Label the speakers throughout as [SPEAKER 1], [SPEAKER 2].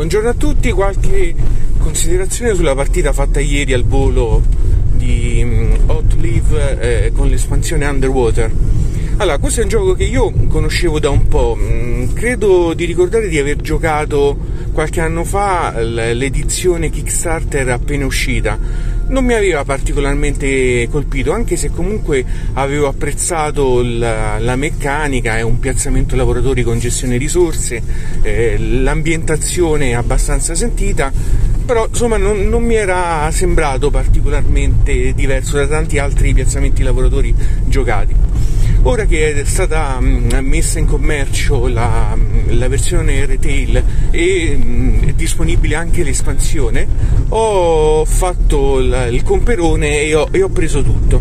[SPEAKER 1] Buongiorno a tutti, qualche considerazione sulla partita fatta ieri al volo di mm, Hot Live eh, con l'espansione Underwater. Allora, questo è un gioco che io conoscevo da un po', mm, credo di ricordare di aver giocato qualche anno fa l'edizione Kickstarter appena uscita. Non mi aveva particolarmente colpito, anche se comunque avevo apprezzato la, la meccanica e un piazzamento lavoratori con gestione risorse, eh, l'ambientazione abbastanza sentita, però insomma non, non, mi era sembrato particolarmente diverso da tanti altri piazzamenti lavoratori giocati. Ora che è stata mm, messa in commercio la, mm, la versione retail e mm, è disponibile anche l'espansione, ho fatto il comperone e ho, e ho preso tutto.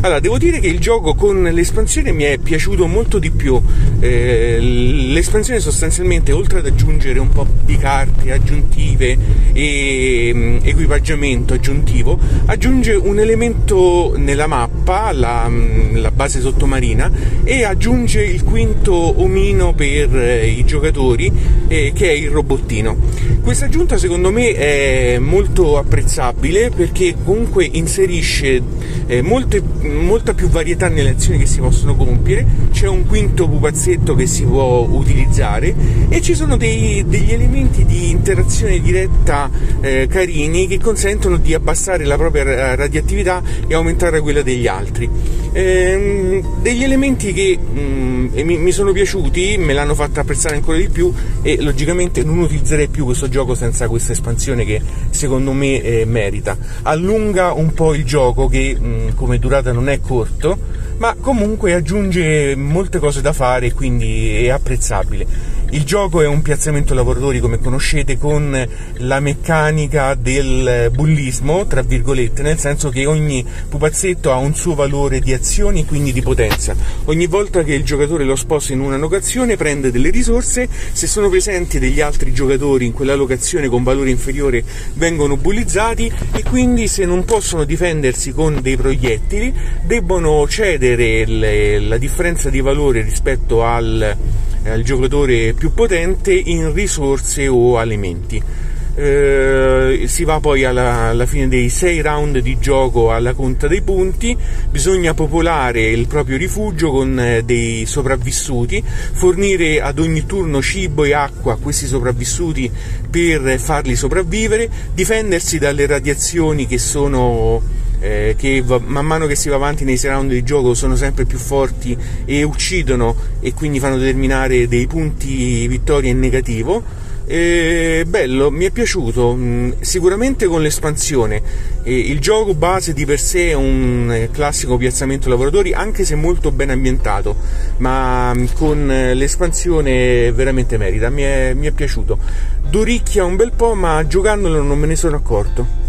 [SPEAKER 1] Allora, devo dire che il gioco con l'espansione mi è piaciuto molto di più. Eh, l'espansione sostanzialmente, oltre ad aggiungere un po' di carte aggiuntive e um, equipaggiamento aggiuntivo, aggiunge un elemento nella mappa, la, um, la base sottomarina, e aggiunge il quinto omino per eh, i giocatori, eh, che è il robottino. Questa aggiunta secondo me è molto apprezzabile perché comunque inserisce eh, molte molta più varietà nelle azioni che si possono compiere, c'è un quinto pupazzetto che si può utilizzare e ci sono dei, degli elementi di interazione diretta eh, carini che consentono di abbassare la propria radioattività e aumentare quella degli altri. Eh, degli elementi che mm, mi, mi, sono piaciuti, me l'hanno fatto apprezzare ancora di più e logicamente non utilizzerei più questo gioco senza questa espansione che secondo me eh, merita. Allunga un po' il gioco che mm, come durata non è corto, ma comunque aggiunge molte cose da fare, quindi è apprezzabile. Il gioco è un piazzamento lavoratori, come conoscete, con la meccanica del bullismo, tra virgolette, nel senso che ogni pupazzetto ha un suo valore di azioni, quindi di potenza. Ogni volta che il giocatore lo sposta in una locazione prende delle risorse, se sono presenti degli altri giocatori in quella locazione con valore inferiore vengono bullizzati e quindi se non possono difendersi con dei proiettili debbono cedere le, la differenza di valore rispetto al al giocatore più potente in risorse o alimenti. Eh, si va poi alla, alla, fine dei 6 round di gioco alla conta dei punti, bisogna popolare il proprio rifugio con eh, dei sopravvissuti, fornire ad ogni turno cibo e acqua a questi sopravvissuti per farli sopravvivere, difendersi dalle radiazioni che sono eh, che va, man mano che si va avanti nei round di gioco sono sempre più forti e uccidono e quindi fanno determinare dei punti vittoria in negativo. Eh, bello, mi è piaciuto, mm, sicuramente con l'espansione. Eh, il gioco base di per sé è un eh, classico piazzamento lavoratori, anche se molto ben ambientato, ma mm, con eh, l'espansione veramente merita, mi è, mi è piaciuto. Doricchia un bel po', ma giocandolo non me ne sono accorto.